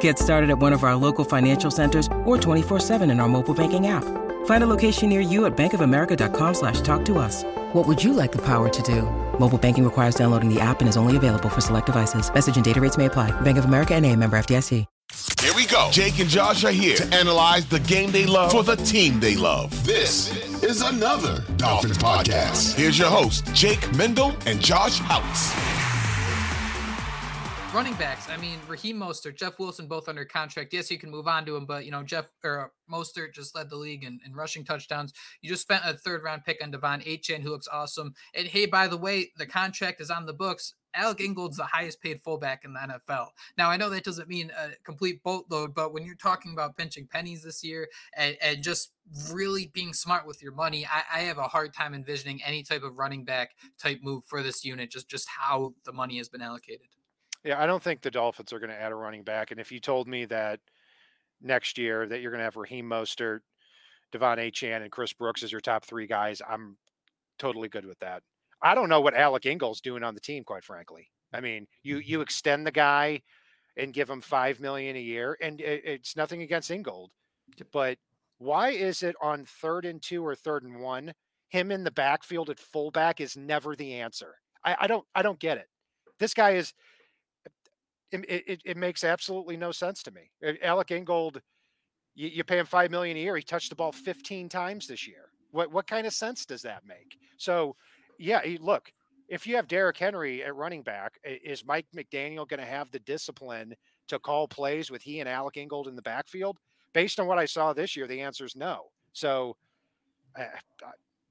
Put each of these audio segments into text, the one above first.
Get started at one of our local financial centers or 24-7 in our mobile banking app. Find a location near you at bankofamerica.com slash talk to us. What would you like the power to do? Mobile banking requires downloading the app and is only available for select devices. Message and data rates may apply. Bank of America and a member FDIC. Here we go. Jake and Josh are here to analyze the game they love for the team they love. This is another Dolphins podcast. Here's your host, Jake Mendel and Josh Houtz. Running backs. I mean, Raheem Mostert, Jeff Wilson, both under contract. Yes, you can move on to him, but you know, Jeff or uh, Mostert just led the league in, in rushing touchdowns. You just spent a third round pick on De'Von Achane, who looks awesome. And hey, by the way, the contract is on the books. Alec Ingold's the highest paid fullback in the NFL. Now, I know that doesn't mean a complete boatload, but when you're talking about pinching pennies this year and, and just really being smart with your money, I, I, have a hard time envisioning any type of running back type move for this unit, just, just how the money has been allocated. Yeah, I don't think the Dolphins are going to add a running back. And if you told me that next year that you're going to have Raheem Mostert, De'Von Achane, and Chris Brooks as your top three guys, I'm totally good with that. I don't know what Alec Ingold's doing on the team, quite frankly. I mean, you you mm-hmm. extend the guy and give him five million a year, and it, it's nothing against Ingold, but why is it on third and two or third and one, him in the backfield at fullback is never the answer? I, I don't I don't get it. This guy is it, it, it, makes absolutely no sense to me. Alec Ingold, you, you, pay him five million a year. He touched the ball 15 times this year. What what kind of sense does that make? So, yeah, look, if you have Derrick Henry at running back, is Mike McDaniel going to have the discipline to call plays with he and Alec Ingold in the backfield? Based on what I saw this year, the answer is no. So, uh,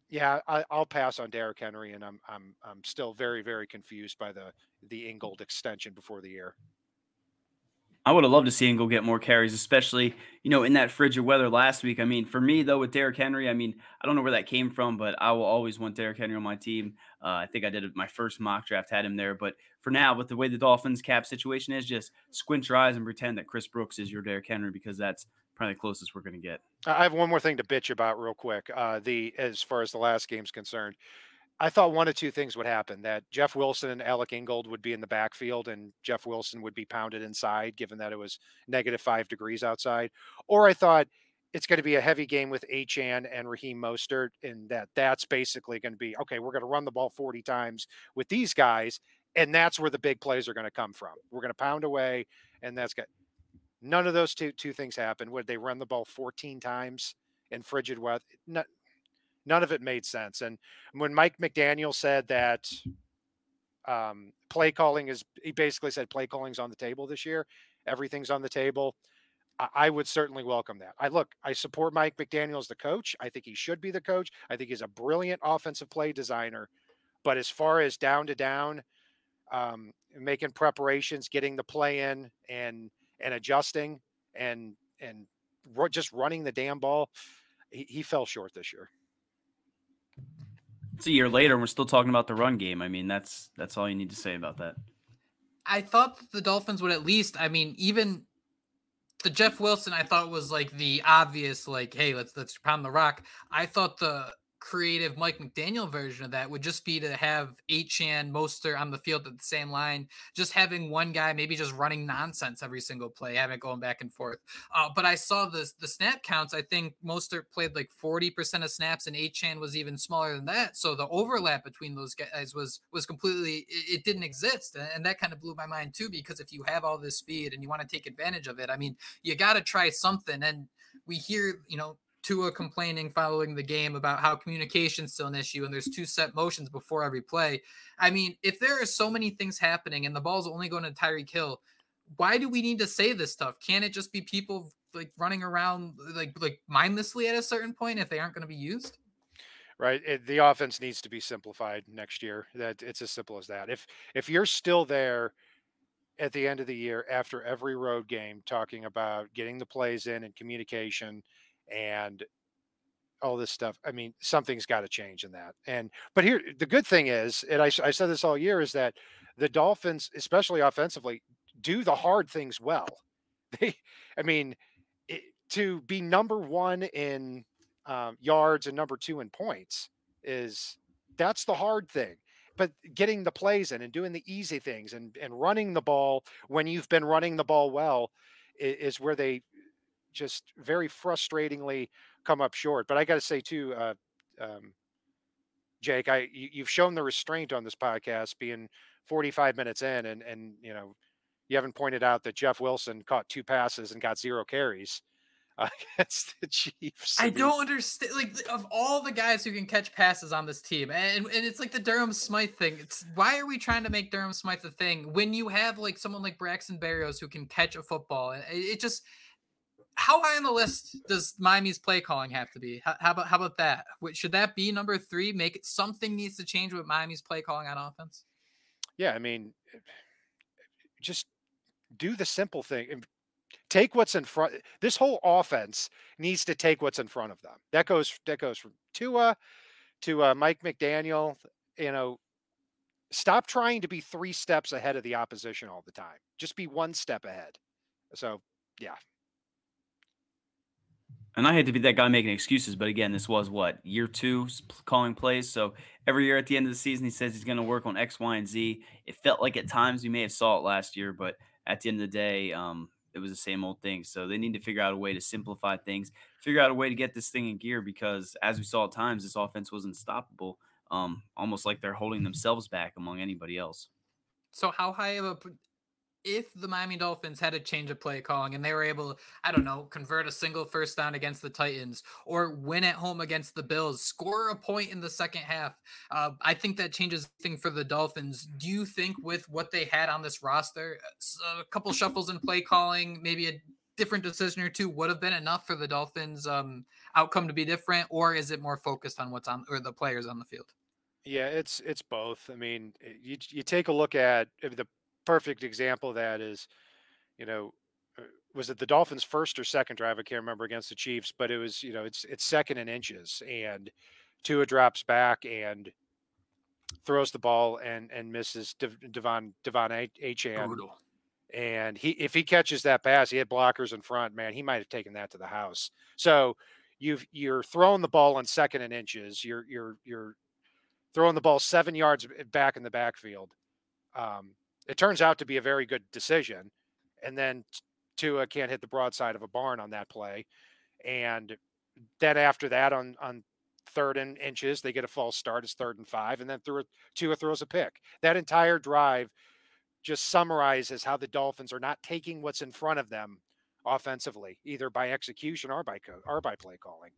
yeah, I, will pass on Derrick Henry, and I'm I'm I'm still very very confused by the the Ingold extension before the year. I would have loved to see him go get more carries, especially you know in that frigid weather last week. I mean, for me though, with Derrick Henry, I mean, I don't know where that came from, but I will always want Derrick Henry on my team. Uh, I think I did my first mock draft, had him there, but for now, with the way the Dolphins cap situation is, just squint your eyes and pretend that Chris Brooks is your Derrick Henry because that's probably the closest we're going to get. I have one more thing to bitch about real quick. Uh, the as far as the last game's concerned, I thought one of two things would happen: that Jeff Wilson and Alec Ingold would be in the backfield, and Jeff Wilson would be pounded inside, given that it was negative five degrees outside. Or I thought it's going to be a heavy game with Achane and Raheem Mostert, and that that's basically going to be okay. We're going to run the ball 40 times with these guys, and that's where the big plays are going to come from. We're going to pound away, and that's good. None of those two two things happened. Would they run the ball 14 times in frigid weather? No, none of it made sense. And when Mike McDaniel said that um, play calling is, he basically said play calling's on the table this year. Everything's on the table. I, I would certainly welcome that. I look, I support Mike McDaniel as the coach. I think he should be the coach. I think he's a brilliant offensive play designer. But as far as down to down, um, making preparations, getting the play in, and and adjusting and and just running the damn ball, he, he fell short this year. It's a year later, and we're still talking about the run game. I mean, that's that's all you need to say about that. I thought the Dolphins would at least, I mean, even the Jeff Wilson, I thought was like the obvious, like, hey, let's let's pound the rock. I thought the creative Mike McDaniel version of that would just be to have Achane Mostert on the field at the same line, just having one guy maybe just running nonsense every single play, having it going back and forth. Uh, but I saw the the snap counts. I think Mostert played like 40% of snaps and Achane was even smaller than that. So the overlap between those guys was was completely it, it didn't exist. And that kind of blew my mind too, because if you have all this speed and you want to take advantage of it, I mean, you got to try something. And we hear, you know, Tua complaining following the game about how communication's still an issue and there's two set motions before every play. I mean, if there are so many things happening and the ball's only going to Tyreek Hill, why do we need to say this stuff? Can't it just be people like running around like like mindlessly at a certain point if they aren't going to be used? Right. It, the offense needs to be simplified next year. That it's as simple as that. If if you're still there at the end of the year after every road game talking about getting the plays in and communication and all this stuff. I mean, something's got to change in that. And but here, the good thing is, and I, I said this all year, is that the Dolphins, especially offensively, do the hard things well. They, I mean, it, to be number one in um, yards and number two in points is that's the hard thing. But getting the plays in and doing the easy things and and running the ball when you've been running the ball well is, is where they just very frustratingly come up short. But I got to say too, uh, um, Jake, I you, have shown the restraint on this podcast, being 45 minutes in, and and you know, you haven't pointed out that Jeff Wilson caught two passes and got zero carries against the Chiefs. I don't understand. Like of all the guys who can catch passes on this team, and and it's like the Durham Smythe thing. It's why are we trying to make Durham Smythe a thing when you have like someone like Braxton Berrios who can catch a football? And it, it just how high on the list does Miami's play calling have to be? How, how, about how about that? Should that be number three? Make it something needs to change with Miami's play calling on offense. Yeah, I mean, just do the simple thing. Take what's in front. This whole offense needs to take what's in front of them. That goes that goes from Tua to uh, Mike McDaniel. You know, stop trying to be three steps ahead of the opposition all the time. Just be one step ahead. So, yeah, and I hate to be that guy making excuses, but again, this was what year two calling plays. So every year at the end of the season, he says he's going to work on X, Y, and Z. It felt like at times we may have saw it last year, but at the end of the day, um, it was the same old thing. So they need to figure out a way to simplify things, figure out a way to get this thing in gear because as we saw at times, this offense was unstoppable, um, almost like they're holding themselves back among anybody else. So how high of a if the Miami Dolphins had a change of play calling and they were able, I don't know, convert a single first down against the Titans or win at home against the Bills, score a point in the second half, uh, I think that changes thing for the Dolphins. Do you think with what they had on this roster, a couple shuffles in play calling, maybe a different decision or two would have been enough for the Dolphins um, outcome to be different, or is it more focused on what's on or the players on the field? Yeah, it's it's both. I mean, you you take a look at the perfect example of that is, you know, uh, was it the Dolphins' first or second drive? I can't remember against the Chiefs, but it was, you know, it's it's second in inches, and Tua drops back and throws the ball and and misses De'Von De'Von Achane. Brutal. And he if he catches that pass, he had blockers in front, man, he might have taken that to the house. So you've you're throwing the ball on second and inches. You're you're you're throwing the ball seven yards back in the backfield. Um, it turns out to be a very good decision. And then Tua can't hit the broadside of a barn on that play. And then after that, on on third and inches, they get a false start. It's third and five, and then through Tua throws a pick. That entire drive just summarizes how the Dolphins are not taking what's in front of them offensively, either by execution or by co- or by play calling.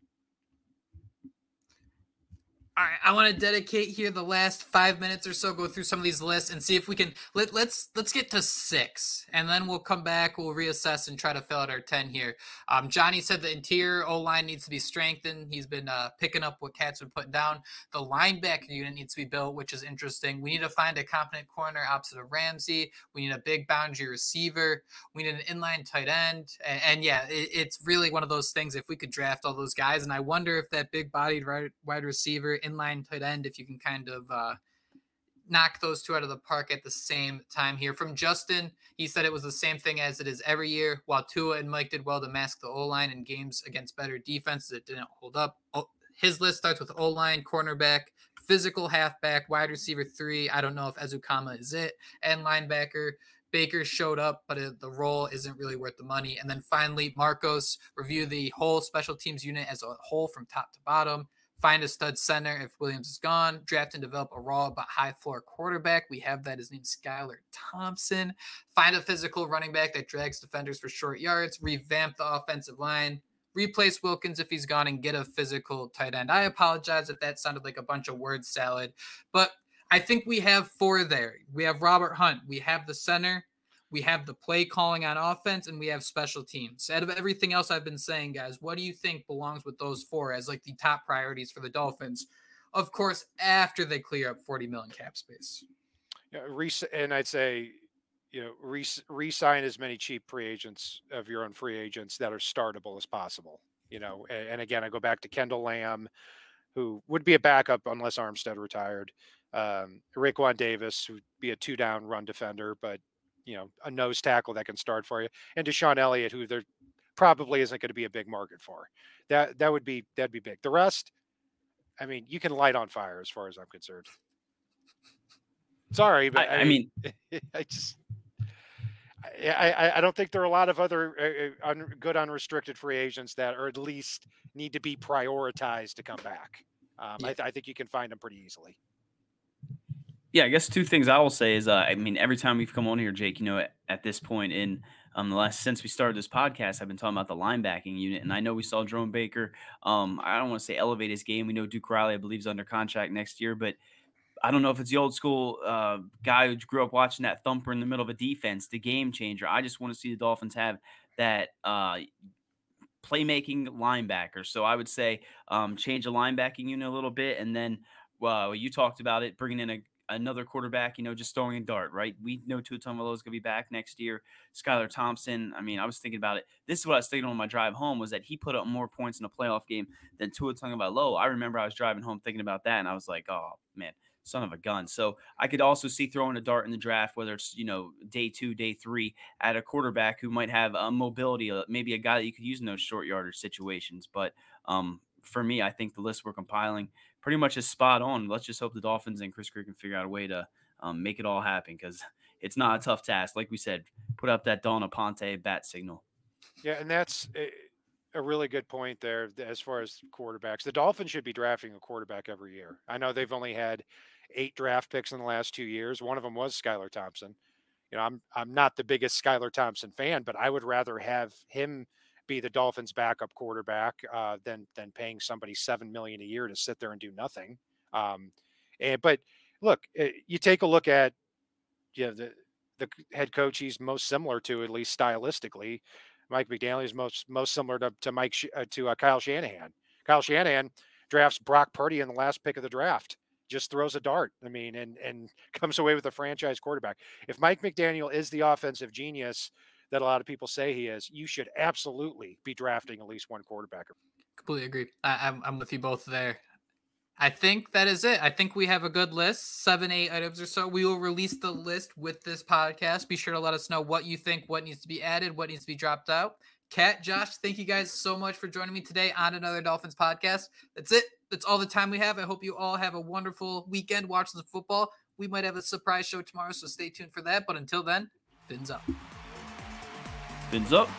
All right, I want to dedicate here the last five minutes or so, go through some of these lists and see if we can let let's let's get to six, and then we'll come back, we'll reassess and try to fill out our ten here. Um, Johnny said the interior O line needs to be strengthened. He's been uh, picking up what Cat's been putting down. The linebacker unit needs to be built, which is interesting. We need to find a competent corner opposite of Ramsey. We need a big boundary receiver. We need an inline tight end, and, and yeah, it, it's really one of those things. If we could draft all those guys, and I wonder if that big bodied wide receiver inline tight end if you can kind of uh, knock those two out of the park at the same time here. From Justin, he said it was the same thing as it is every year. While Tua and Mike did well to mask the O line in games against better defenses, it didn't hold up. his list starts with O line, cornerback, physical halfback, wide receiver three. I don't know if Ezukanma is it, and linebacker. Baker showed up, but the role isn't really worth the money. And then finally, Marcos review the whole special teams unit as a whole from top to bottom find a stud center if Williams is gone, draft and develop a raw but high floor quarterback. We have that. His name's Skylar Thompson. Find a physical running back that drags defenders for short yards, revamp the offensive line. replace Wilkins if he's gone and get a physical tight end. I apologize if that sounded like a bunch of word salad, but I think we have four there. We have Robert Hunt, we have the center, we have the play calling on offense, and we have special teams. Out of everything else I've been saying, guys, what do you think belongs with those four as like the top priorities for the Dolphins? Of course, after they clear up 40 million cap space. Yeah, and I'd say, you know, re- re-sign as many cheap free agents of your own free agents that are startable as possible. You know, and, again, I go back to Kendall Lamm, who would be a backup unless Armstead retired. Um, Raekwon Davis would be a two-down run defender, but you know, a nose tackle that can start for you, and DeShon Elliott, who there probably isn't going to be a big market for. That that would be that'd be big. The rest, I mean, you can light on fire as far as I'm concerned. Sorry, but I, I, I mean, I just. I, I don't think there are a lot of other uh, un, good unrestricted free agents that are at least need to be prioritized to come back. Um, yeah. I, th- I, think you can find them pretty easily. Yeah, I guess two things I will say is, uh, I mean, every time we've come on here, Jake, you know, at, at this point in um, the last since we started this podcast, I've been talking about the linebacking unit, and I know we saw Jerome Baker. Um, I don't want to say elevate his game. We know Duke Riley, I believe, is under contract next year, but I don't know if it's the old school uh, guy who grew up watching that thumper in the middle of a defense, the game changer. I just want to see the Dolphins have that uh, playmaking linebacker. So I would say um, change the linebacking unit a little bit, and then well, you talked about it, bringing in a, another quarterback, you know, just throwing a dart, right? We know Tua Tagovailoa is going to be back next year. Skylar Thompson, I mean, I was thinking about it. This is what I was thinking on my drive home was that he put up more points in a playoff game than Tua Tagovailoa. I remember I was driving home thinking about that, and I was like, oh, man, son of a gun. So I could also see throwing a dart in the draft, whether it's, you know, day two, day three, at a quarterback who might have a mobility, uh, maybe a guy that you could use in those short yardage situations. But um, for me, I think the list we're compiling – pretty much is spot on. Let's just hope the Dolphins and Chris Grier can figure out a way to um, make it all happen because it's not a tough task. Like we said, put up that Dalton Aponte bat signal. Yeah, and that's a really good point there as far as quarterbacks. The Dolphins should be drafting a quarterback every year. I know they've only had eight draft picks in the last two years. One of them was Skylar Thompson. You know, I'm I'm not the biggest Skylar Thompson fan, but I would rather have him be the Dolphins' backup quarterback uh, than than paying somebody seven million a year to sit there and do nothing. Um, and but look, eh, you take a look at you know, the the head coach he's most similar to, at least stylistically. Mike McDaniel is most most similar to to Mike uh, to uh, Kyle Shanahan. Kyle Shanahan drafts Brock Purdy in the last pick of the draft. Just throws a dart. I mean, and and comes away with a franchise quarterback. If Mike McDaniel is the offensive genius that a lot of people say he is, you should absolutely be drafting at least one quarterback. Completely agree. I, I'm, I'm with you both there. I think that is it. I think we have a good list, seven, eight items or so. We will release the list with this podcast. Be sure to let us know what you think, what needs to be added, what needs to be dropped out. Cat, Josh, thank you guys so much for joining me today on another Dolphins podcast. That's it. That's all the time we have. I hope you all have a wonderful weekend watching the football. We might have a surprise show tomorrow, so stay tuned for that. But until then, fins up. Fins up.